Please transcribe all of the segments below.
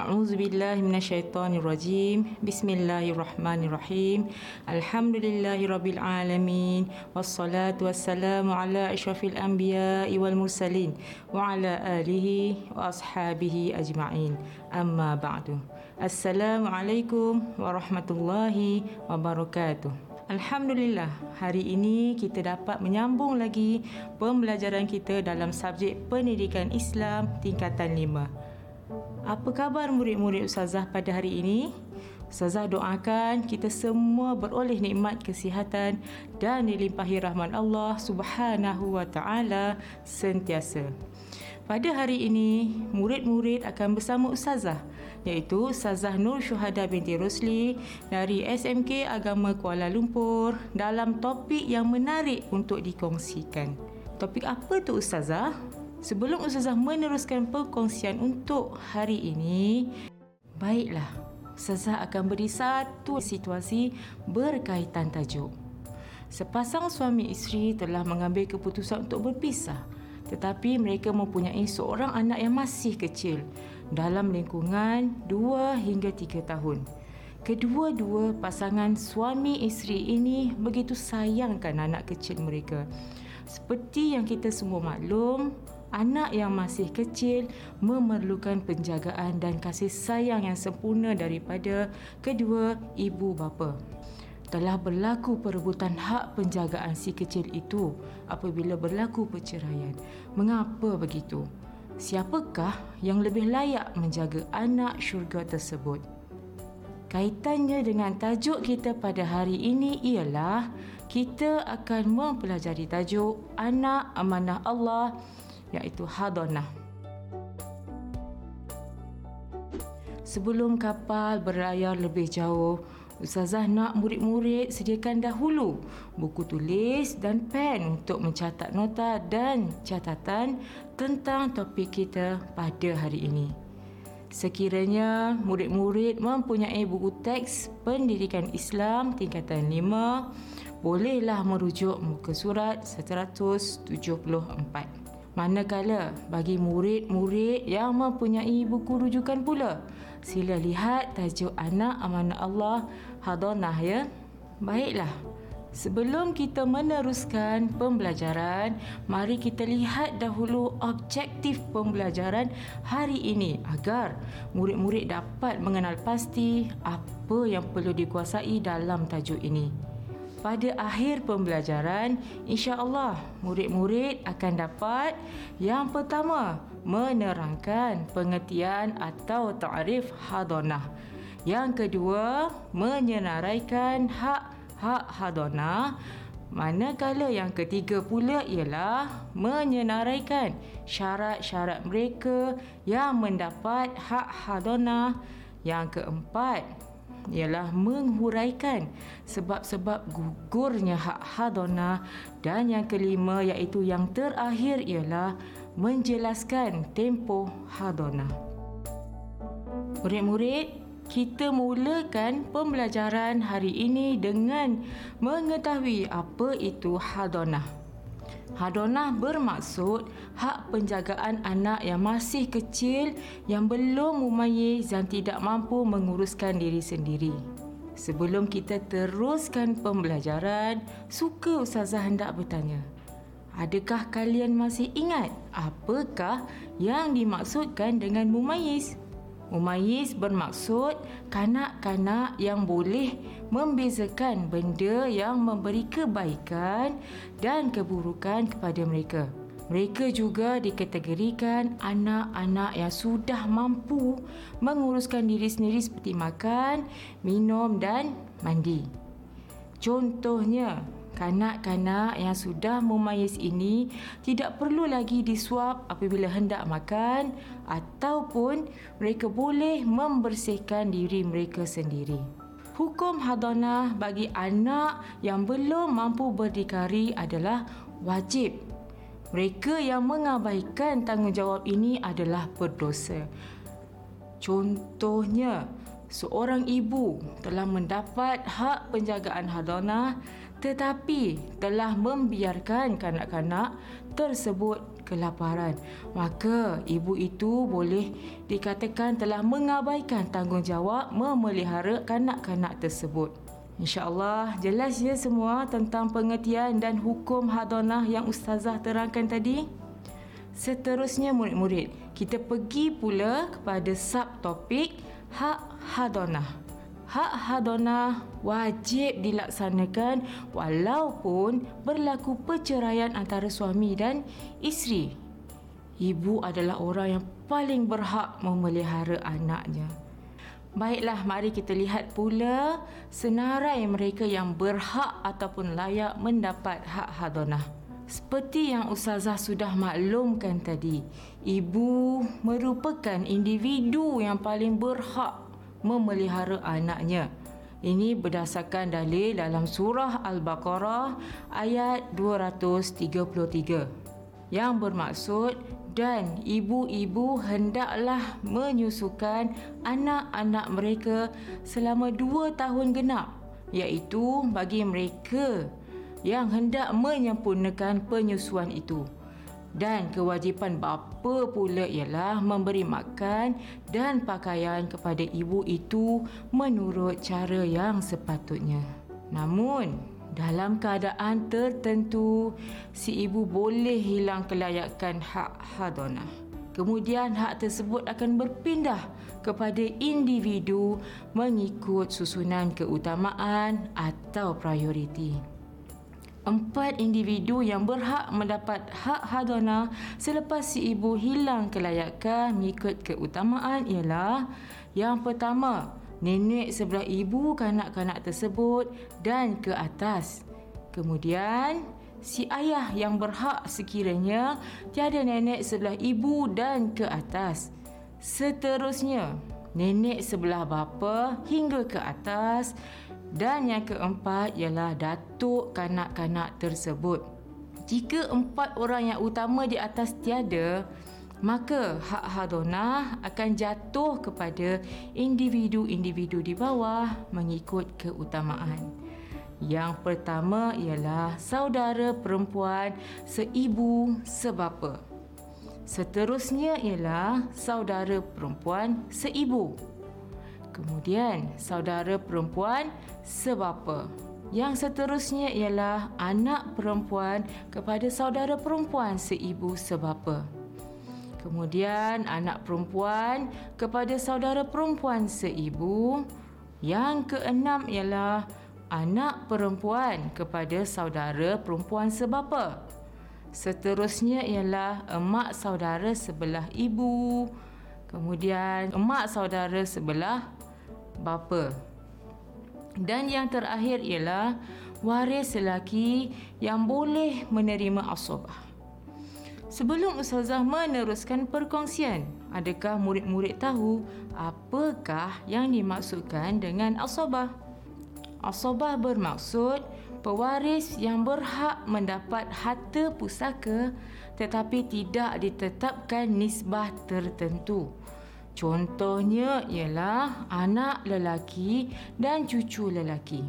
أعوذ بالله من الشيطان الرجيم بسم الله الرحمن الرحيم الحمد لله رب العالمين والصلاة والسلام على أشرف الأنبياء والمرسلين وعلى آله وأصحابه أجمعين أما بعد السلام عليكم ورحمة الله وبركاته Alhamdulillah, hari ini kita dapat menyambung lagi pembelajaran kita dalam subjek pendidikan Islam tingkatan 5. Apa khabar murid-murid Ustazah pada hari ini? Ustazah doakan kita semua beroleh nikmat kesihatan dan dilimpahi rahmat Allah Subhanahu wa taala sentiasa. Pada hari ini, murid-murid akan bersama Ustazah iaitu Ustazah Nur Syuhada binti Rosli dari SMK Agama Kuala Lumpur dalam topik yang menarik untuk dikongsikan. Topik apa tu Ustazah? Sebelum Ustazah meneruskan perkongsian untuk hari ini, baiklah, Ustazah akan beri satu situasi berkaitan tajuk. Sepasang suami isteri telah mengambil keputusan untuk berpisah tetapi mereka mempunyai seorang anak yang masih kecil dalam lingkungan 2 hingga 3 tahun. Kedua-dua pasangan suami isteri ini begitu sayangkan anak kecil mereka. Seperti yang kita semua maklum, anak yang masih kecil memerlukan penjagaan dan kasih sayang yang sempurna daripada kedua ibu bapa. Telah berlaku perebutan hak penjagaan si kecil itu apabila berlaku perceraian. Mengapa begitu? Siapakah yang lebih layak menjaga anak syurga tersebut? Kaitannya dengan tajuk kita pada hari ini ialah kita akan mempelajari tajuk anak amanah Allah iaitu Hadonah. Sebelum kapal berlayar lebih jauh, Ustazah nak murid-murid sediakan dahulu buku tulis dan pen untuk mencatat nota dan catatan tentang topik kita pada hari ini. Sekiranya murid-murid mempunyai buku teks pendidikan Islam tingkatan 5, bolehlah merujuk muka surat 174. Manakala bagi murid-murid yang mempunyai buku rujukan pula, sila lihat tajuk anak amanah Allah Hadonah ya. Baiklah, sebelum kita meneruskan pembelajaran, mari kita lihat dahulu objektif pembelajaran hari ini agar murid-murid dapat mengenal pasti apa yang perlu dikuasai dalam tajuk ini pada akhir pembelajaran, insya-Allah murid-murid akan dapat yang pertama menerangkan pengertian atau ta'rif hadonah. Yang kedua, menyenaraikan hak-hak hadonah. Manakala yang ketiga pula ialah menyenaraikan syarat-syarat mereka yang mendapat hak hadonah. Yang keempat, ialah menghuraikan sebab-sebab gugurnya hak hadona dan yang kelima iaitu yang terakhir ialah menjelaskan tempoh hadona. Murid-murid, kita mulakan pembelajaran hari ini dengan mengetahui apa itu hadonah. Hadonah bermaksud hak penjagaan anak yang masih kecil yang belum mumayyiz dan tidak mampu menguruskan diri sendiri. Sebelum kita teruskan pembelajaran, suka Ustazah hendak bertanya. Adakah kalian masih ingat apakah yang dimaksudkan dengan mumayyiz? Mumayyiz bermaksud kanak-kanak yang boleh membezakan benda yang memberi kebaikan dan keburukan kepada mereka. Mereka juga dikategorikan anak-anak yang sudah mampu menguruskan diri sendiri seperti makan, minum dan mandi. Contohnya, kanak-kanak yang sudah memayis ini tidak perlu lagi disuap apabila hendak makan ataupun mereka boleh membersihkan diri mereka sendiri. Hukum hadanah bagi anak yang belum mampu berdikari adalah wajib. Mereka yang mengabaikan tanggungjawab ini adalah berdosa. Contohnya, seorang ibu telah mendapat hak penjagaan hadanah tetapi telah membiarkan kanak-kanak tersebut kelaparan, maka ibu itu boleh dikatakan telah mengabaikan tanggungjawab memelihara kanak-kanak tersebut. InsyaAllah jelas ya semua tentang pengertian dan hukum hadonah yang Ustazah terangkan tadi. Seterusnya murid-murid, kita pergi pula kepada subtopik hak hadonah. Hak hadonah wajib dilaksanakan walaupun berlaku perceraian antara suami dan isteri. Ibu adalah orang yang paling berhak memelihara anaknya. Baiklah, mari kita lihat pula senarai mereka yang berhak ataupun layak mendapat hak hadonah. Seperti yang Ustazah sudah maklumkan tadi, ibu merupakan individu yang paling berhak memelihara anaknya. Ini berdasarkan dalil dalam surah Al-Baqarah ayat 233 yang bermaksud dan ibu-ibu hendaklah menyusukan anak-anak mereka selama dua tahun genap iaitu bagi mereka yang hendak menyempurnakan penyusuan itu dan kewajipan bapa pula ialah memberi makan dan pakaian kepada ibu itu menurut cara yang sepatutnya. Namun, dalam keadaan tertentu, si ibu boleh hilang kelayakan hak hadonah. Kemudian hak tersebut akan berpindah kepada individu mengikut susunan keutamaan atau prioriti. Empat individu yang berhak mendapat hak hadonah selepas si ibu hilang kelayakan mengikut keutamaan ialah yang pertama, nenek sebelah ibu kanak-kanak tersebut dan ke atas. Kemudian, si ayah yang berhak sekiranya tiada nenek sebelah ibu dan ke atas. Seterusnya, nenek sebelah bapa hingga ke atas dan yang keempat ialah datuk kanak-kanak tersebut. Jika empat orang yang utama di atas tiada, maka hak hadonah akan jatuh kepada individu-individu di bawah mengikut keutamaan. Yang pertama ialah saudara perempuan seibu sebapa. Seterusnya ialah saudara perempuan seibu. Kemudian saudara perempuan sebapa. Yang seterusnya ialah anak perempuan kepada saudara perempuan seibu sebapa. Kemudian anak perempuan kepada saudara perempuan seibu. Yang keenam ialah anak perempuan kepada saudara perempuan sebapa. Seterusnya ialah emak saudara sebelah ibu. Kemudian emak saudara sebelah bapa. Dan yang terakhir ialah waris lelaki yang boleh menerima asobah. Sebelum Ustazah meneruskan perkongsian, adakah murid-murid tahu apakah yang dimaksudkan dengan asobah? Asobah bermaksud pewaris yang berhak mendapat harta pusaka tetapi tidak ditetapkan nisbah tertentu. Contohnya ialah anak lelaki dan cucu lelaki.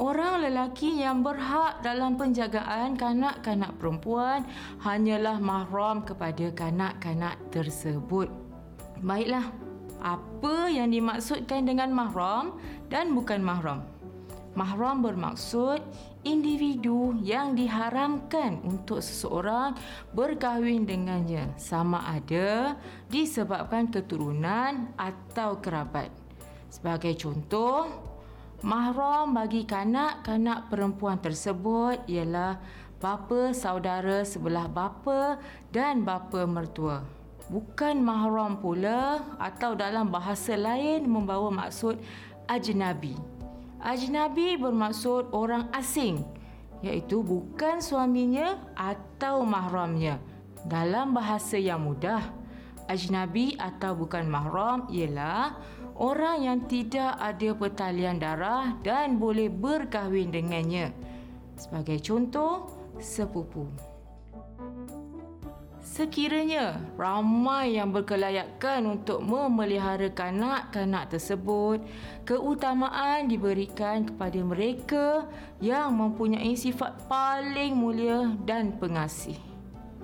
Orang lelaki yang berhak dalam penjagaan kanak-kanak perempuan hanyalah mahram kepada kanak-kanak tersebut. Baiklah, apa yang dimaksudkan dengan mahram dan bukan mahram? Mahram bermaksud individu yang diharamkan untuk seseorang berkahwin dengannya sama ada disebabkan keturunan atau kerabat. Sebagai contoh, Mahram bagi kanak-kanak perempuan tersebut ialah bapa saudara sebelah bapa dan bapa mertua. Bukan mahram pula atau dalam bahasa lain membawa maksud ajnabi. Ajnabi bermaksud orang asing iaitu bukan suaminya atau mahramnya. Dalam bahasa yang mudah, ajnabi atau bukan mahram ialah orang yang tidak ada pertalian darah dan boleh berkahwin dengannya. Sebagai contoh, sepupu. Sekiranya ramai yang berkelayakan untuk memelihara kanak-kanak tersebut, keutamaan diberikan kepada mereka yang mempunyai sifat paling mulia dan pengasih.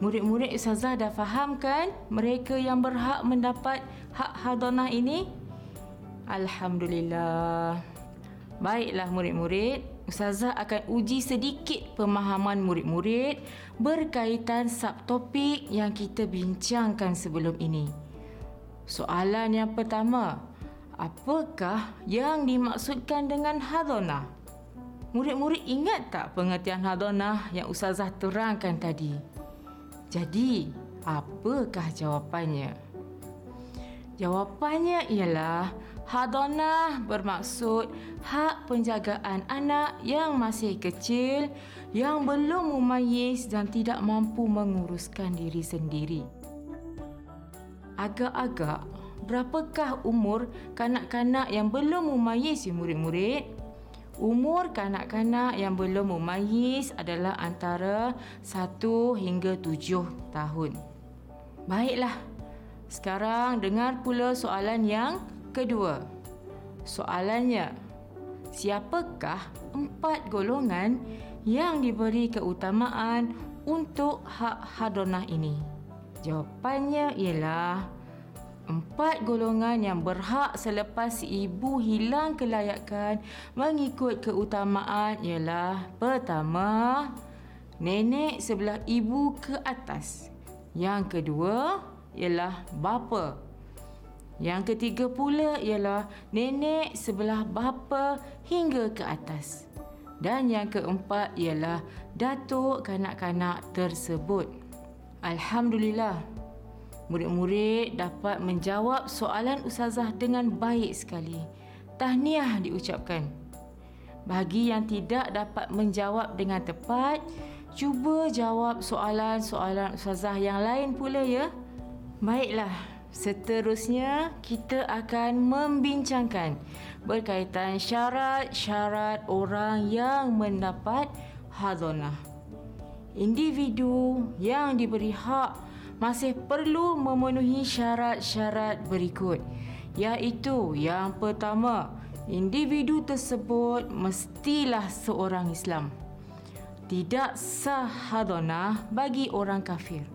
Murid-murid Ustazah dah faham kan mereka yang berhak mendapat hak hadanah ini? Alhamdulillah. Baiklah murid-murid, Ustazah akan uji sedikit pemahaman murid-murid berkaitan subtopik yang kita bincangkan sebelum ini. Soalan yang pertama, apakah yang dimaksudkan dengan hadonah? Murid-murid ingat tak pengertian hadonah yang Ustazah terangkan tadi? Jadi, apakah jawapannya? Jawapannya ialah Hadonah bermaksud hak penjagaan anak yang masih kecil yang belum mumayyiz dan tidak mampu menguruskan diri sendiri. Agak-agak, berapakah umur kanak-kanak yang belum mumayyiz ya murid-murid? Umur kanak-kanak yang belum mumayyiz adalah antara 1 hingga 7 tahun. Baiklah, sekarang dengar pula soalan yang kedua. Soalannya, siapakah empat golongan yang diberi keutamaan untuk hak hadonah ini? Jawapannya ialah empat golongan yang berhak selepas ibu hilang kelayakan mengikut keutamaan ialah pertama, nenek sebelah ibu ke atas. Yang kedua ialah bapa yang ketiga pula ialah nenek sebelah bapa hingga ke atas. Dan yang keempat ialah datuk kanak-kanak tersebut. Alhamdulillah, murid-murid dapat menjawab soalan ustazah dengan baik sekali. Tahniah diucapkan. Bagi yang tidak dapat menjawab dengan tepat, cuba jawab soalan-soalan ustazah yang lain pula ya. Baiklah. Seterusnya, kita akan membincangkan berkaitan syarat-syarat orang yang mendapat hazonah. Individu yang diberi hak masih perlu memenuhi syarat-syarat berikut iaitu yang pertama, individu tersebut mestilah seorang Islam. Tidak sah hadonah bagi orang kafir.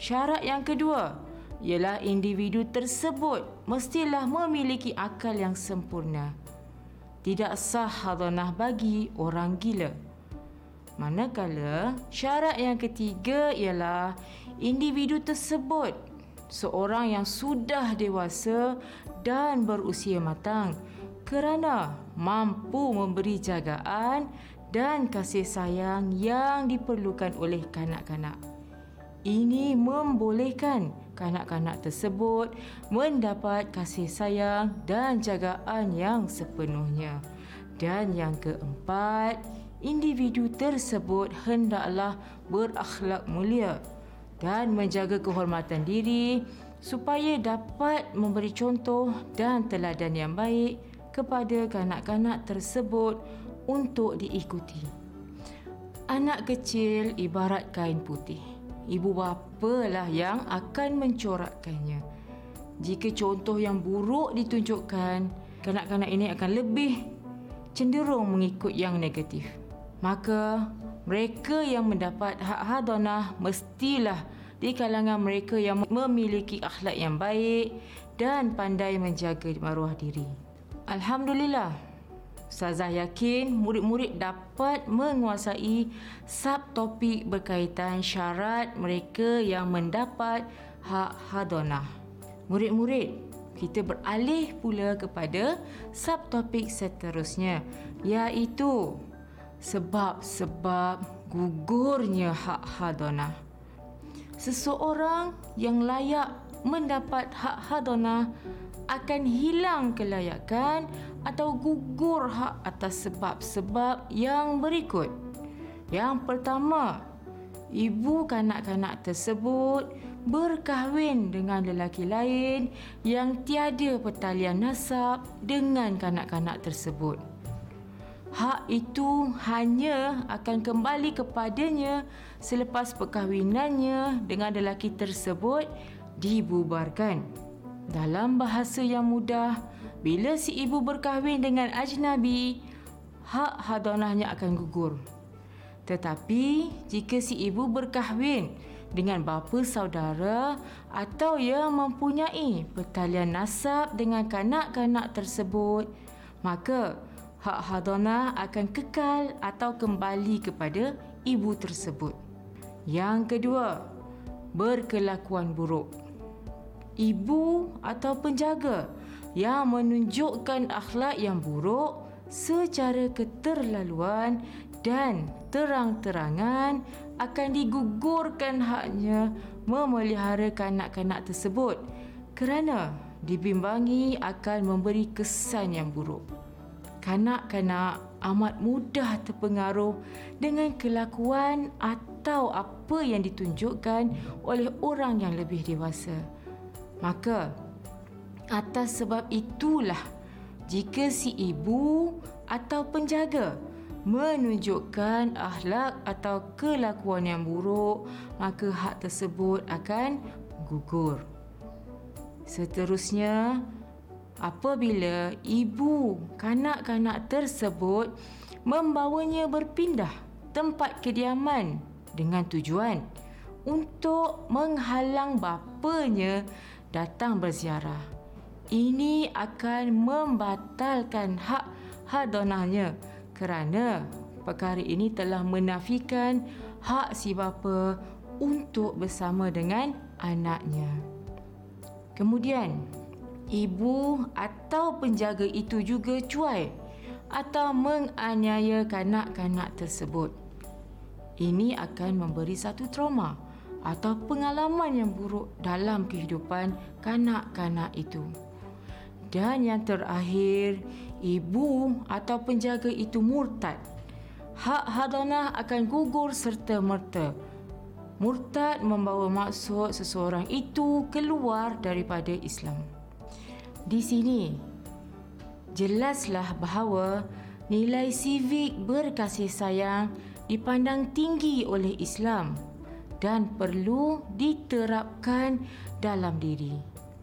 Syarat yang kedua, ialah individu tersebut mestilah memiliki akal yang sempurna. Tidak sah hadanah bagi orang gila. Manakala syarat yang ketiga ialah individu tersebut seorang yang sudah dewasa dan berusia matang kerana mampu memberi jagaan dan kasih sayang yang diperlukan oleh kanak-kanak. Ini membolehkan kanak-kanak tersebut mendapat kasih sayang dan jagaan yang sepenuhnya. Dan yang keempat, individu tersebut hendaklah berakhlak mulia dan menjaga kehormatan diri supaya dapat memberi contoh dan teladan yang baik kepada kanak-kanak tersebut untuk diikuti. Anak kecil ibarat kain putih ibu bapa lah yang akan mencorakkannya. Jika contoh yang buruk ditunjukkan, kanak-kanak ini akan lebih cenderung mengikut yang negatif. Maka, mereka yang mendapat hak hadanah mestilah di kalangan mereka yang memiliki akhlak yang baik dan pandai menjaga maruah diri. Alhamdulillah, Ustazah yakin murid-murid dapat menguasai subtopik berkaitan syarat mereka yang mendapat hak hadonah. Murid-murid, kita beralih pula kepada subtopik seterusnya iaitu sebab-sebab gugurnya hak hadonah. Seseorang yang layak mendapat hak hadonah akan hilang kelayakan atau gugur hak atas sebab-sebab yang berikut. Yang pertama, ibu kanak-kanak tersebut berkahwin dengan lelaki lain yang tiada pertalian nasab dengan kanak-kanak tersebut. hak itu hanya akan kembali kepadanya selepas perkahwinannya dengan lelaki tersebut dibubarkan. Dalam bahasa yang mudah, bila si ibu berkahwin dengan ajnabi, hak hadonahnya akan gugur. Tetapi jika si ibu berkahwin dengan bapa saudara atau yang mempunyai pertalian nasab dengan kanak-kanak tersebut, maka hak hadonah akan kekal atau kembali kepada ibu tersebut. Yang kedua, berkelakuan buruk. Ibu atau penjaga yang menunjukkan akhlak yang buruk secara keterlaluan dan terang-terangan akan digugurkan haknya memelihara kanak-kanak tersebut kerana dibimbangi akan memberi kesan yang buruk kanak-kanak amat mudah terpengaruh dengan kelakuan atau apa yang ditunjukkan oleh orang yang lebih dewasa. Maka, atas sebab itulah jika si ibu atau penjaga menunjukkan akhlak atau kelakuan yang buruk, maka hak tersebut akan gugur. Seterusnya, apabila ibu kanak-kanak tersebut membawanya berpindah tempat kediaman dengan tujuan untuk menghalang bapanya datang berziarah. Ini akan membatalkan hak hadonahnya kerana perkara ini telah menafikan hak si bapa untuk bersama dengan anaknya. Kemudian, ibu atau penjaga itu juga cuai atau menganiaya kanak-kanak tersebut. Ini akan memberi satu trauma atau pengalaman yang buruk dalam kehidupan kanak-kanak itu. Dan yang terakhir, ibu atau penjaga itu murtad. Hak hadanah akan gugur serta merta. Murtad membawa maksud seseorang itu keluar daripada Islam. Di sini, jelaslah bahawa nilai sivik berkasih sayang dipandang tinggi oleh Islam dan perlu diterapkan dalam diri.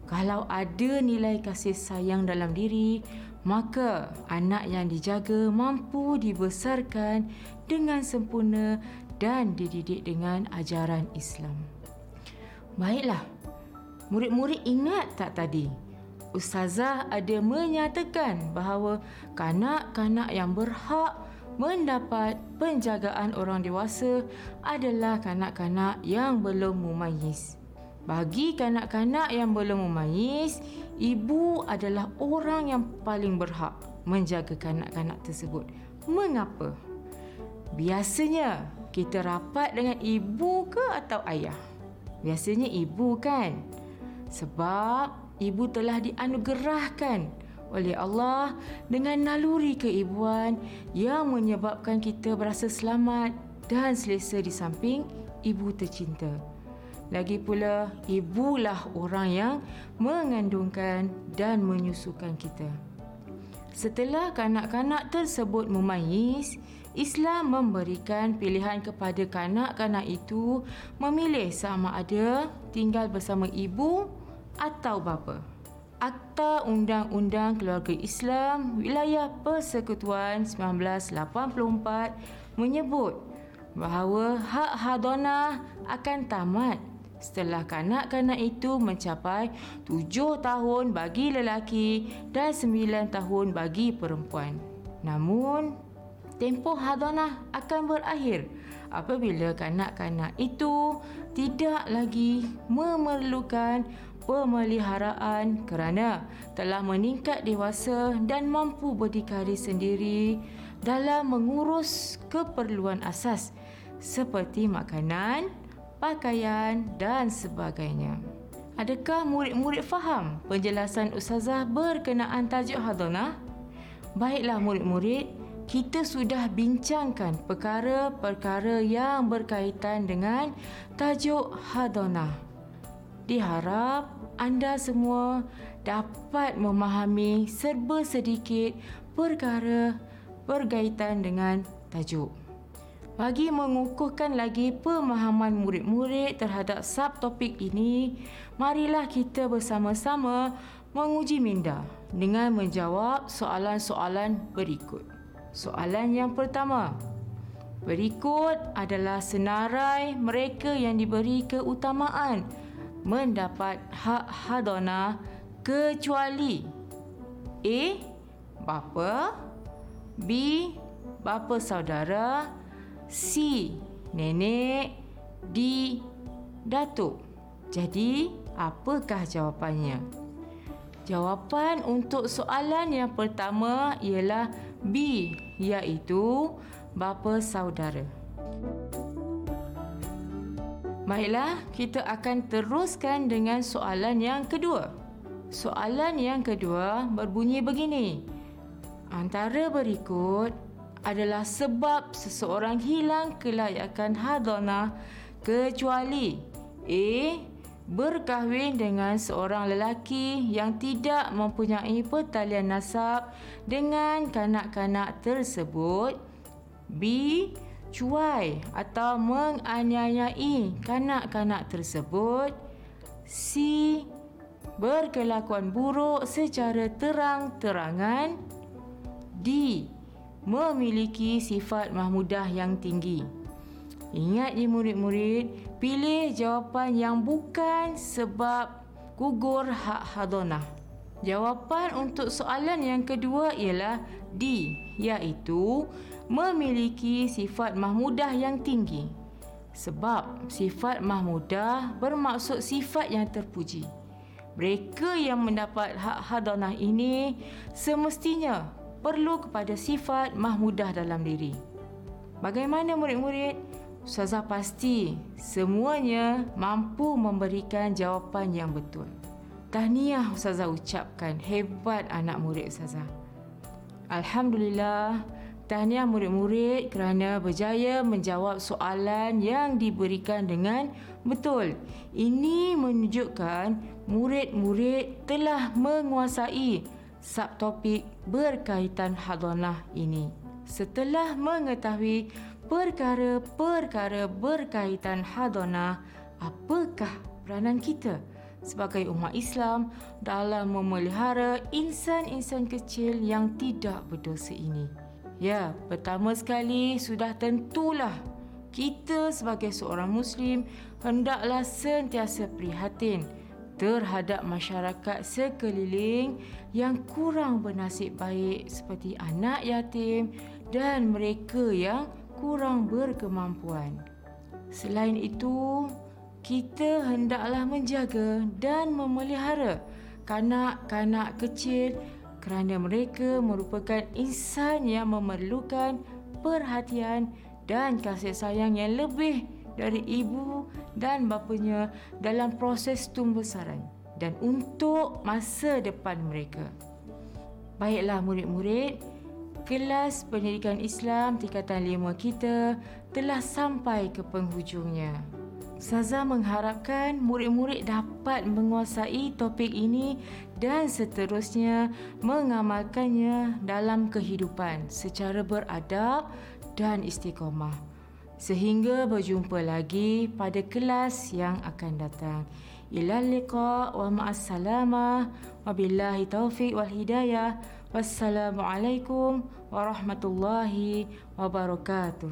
Kalau ada nilai kasih sayang dalam diri, maka anak yang dijaga mampu dibesarkan dengan sempurna dan dididik dengan ajaran Islam. Baiklah, murid-murid ingat tak tadi? Ustazah ada menyatakan bahawa kanak-kanak yang berhak mendapat penjagaan orang dewasa adalah kanak-kanak yang belum mumayyiz. Bagi kanak-kanak yang belum mumayyiz, ibu adalah orang yang paling berhak menjaga kanak-kanak tersebut. Mengapa? Biasanya kita rapat dengan ibu ke atau ayah? Biasanya ibu kan? Sebab ibu telah dianugerahkan oleh Allah dengan naluri keibuan yang menyebabkan kita berasa selamat dan selesa di samping ibu tercinta. Lagi pula, ibulah orang yang mengandungkan dan menyusukan kita. Setelah kanak-kanak tersebut memayis, Islam memberikan pilihan kepada kanak-kanak itu memilih sama ada tinggal bersama ibu atau bapa. Akta Undang-Undang Keluarga Islam Wilayah Persekutuan 1984 menyebut bahawa hak hadonah akan tamat setelah kanak-kanak itu mencapai tujuh tahun bagi lelaki dan sembilan tahun bagi perempuan. Namun, tempoh hadonah akan berakhir apabila kanak-kanak itu tidak lagi memerlukan pemeliharaan kerana telah meningkat dewasa dan mampu berdikari sendiri dalam mengurus keperluan asas seperti makanan, pakaian dan sebagainya. Adakah murid-murid faham penjelasan ustazah berkenaan tajuk hadonah? Baiklah murid-murid, kita sudah bincangkan perkara-perkara yang berkaitan dengan tajuk hadonah. Diharap anda semua dapat memahami serba sedikit perkara berkaitan dengan tajuk. Bagi mengukuhkan lagi pemahaman murid-murid terhadap subtopik ini, marilah kita bersama-sama menguji minda dengan menjawab soalan-soalan berikut. Soalan yang pertama. Berikut adalah senarai mereka yang diberi keutamaan mendapat hak hadana kecuali A. Bapa B. Bapa saudara C. Nenek D. Datuk Jadi, apakah jawapannya? Jawapan untuk soalan yang pertama ialah B iaitu bapa saudara. Baiklah, kita akan teruskan dengan soalan yang kedua. Soalan yang kedua berbunyi begini. Antara berikut adalah sebab seseorang hilang kelayakan hadana kecuali A. Berkahwin dengan seorang lelaki yang tidak mempunyai pertalian nasab dengan kanak-kanak tersebut B. Cuai atau menganiayai kanak-kanak tersebut C. Berkelakuan buruk secara terang-terangan D memiliki sifat mahmudah yang tinggi. Ingat ya murid-murid, pilih jawapan yang bukan sebab gugur hak hadonah. Jawapan untuk soalan yang kedua ialah D, iaitu memiliki sifat mahmudah yang tinggi. Sebab sifat mahmudah bermaksud sifat yang terpuji. Mereka yang mendapat hak hadonah ini semestinya perlu kepada sifat mahmudah dalam diri. Bagaimana murid-murid? Ustazah pasti semuanya mampu memberikan jawapan yang betul. Tahniah Ustazah ucapkan hebat anak murid Ustazah. Alhamdulillah, tahniah murid-murid kerana berjaya menjawab soalan yang diberikan dengan betul. Ini menunjukkan murid-murid telah menguasai subtopik berkaitan hadonah ini. Setelah mengetahui perkara-perkara berkaitan hadonah, apakah peranan kita sebagai umat Islam dalam memelihara insan-insan kecil yang tidak berdosa ini? Ya, pertama sekali sudah tentulah kita sebagai seorang Muslim hendaklah sentiasa prihatin terhadap masyarakat sekeliling yang kurang bernasib baik seperti anak yatim dan mereka yang kurang berkemampuan. Selain itu, kita hendaklah menjaga dan memelihara kanak-kanak kecil kerana mereka merupakan insan yang memerlukan perhatian dan kasih sayang yang lebih dari ibu dan bapanya dalam proses tumbesaran dan untuk masa depan mereka. Baiklah murid-murid, kelas pendidikan Islam tingkatan lima kita telah sampai ke penghujungnya. Saza mengharapkan murid-murid dapat menguasai topik ini dan seterusnya mengamalkannya dalam kehidupan secara beradab dan istiqomah. Sehingga berjumpa lagi pada kelas yang akan datang. Ila liqa wa ma'assalamah wa billahi taufiq wal hidayah. Wassalamualaikum warahmatullahi wabarakatuh.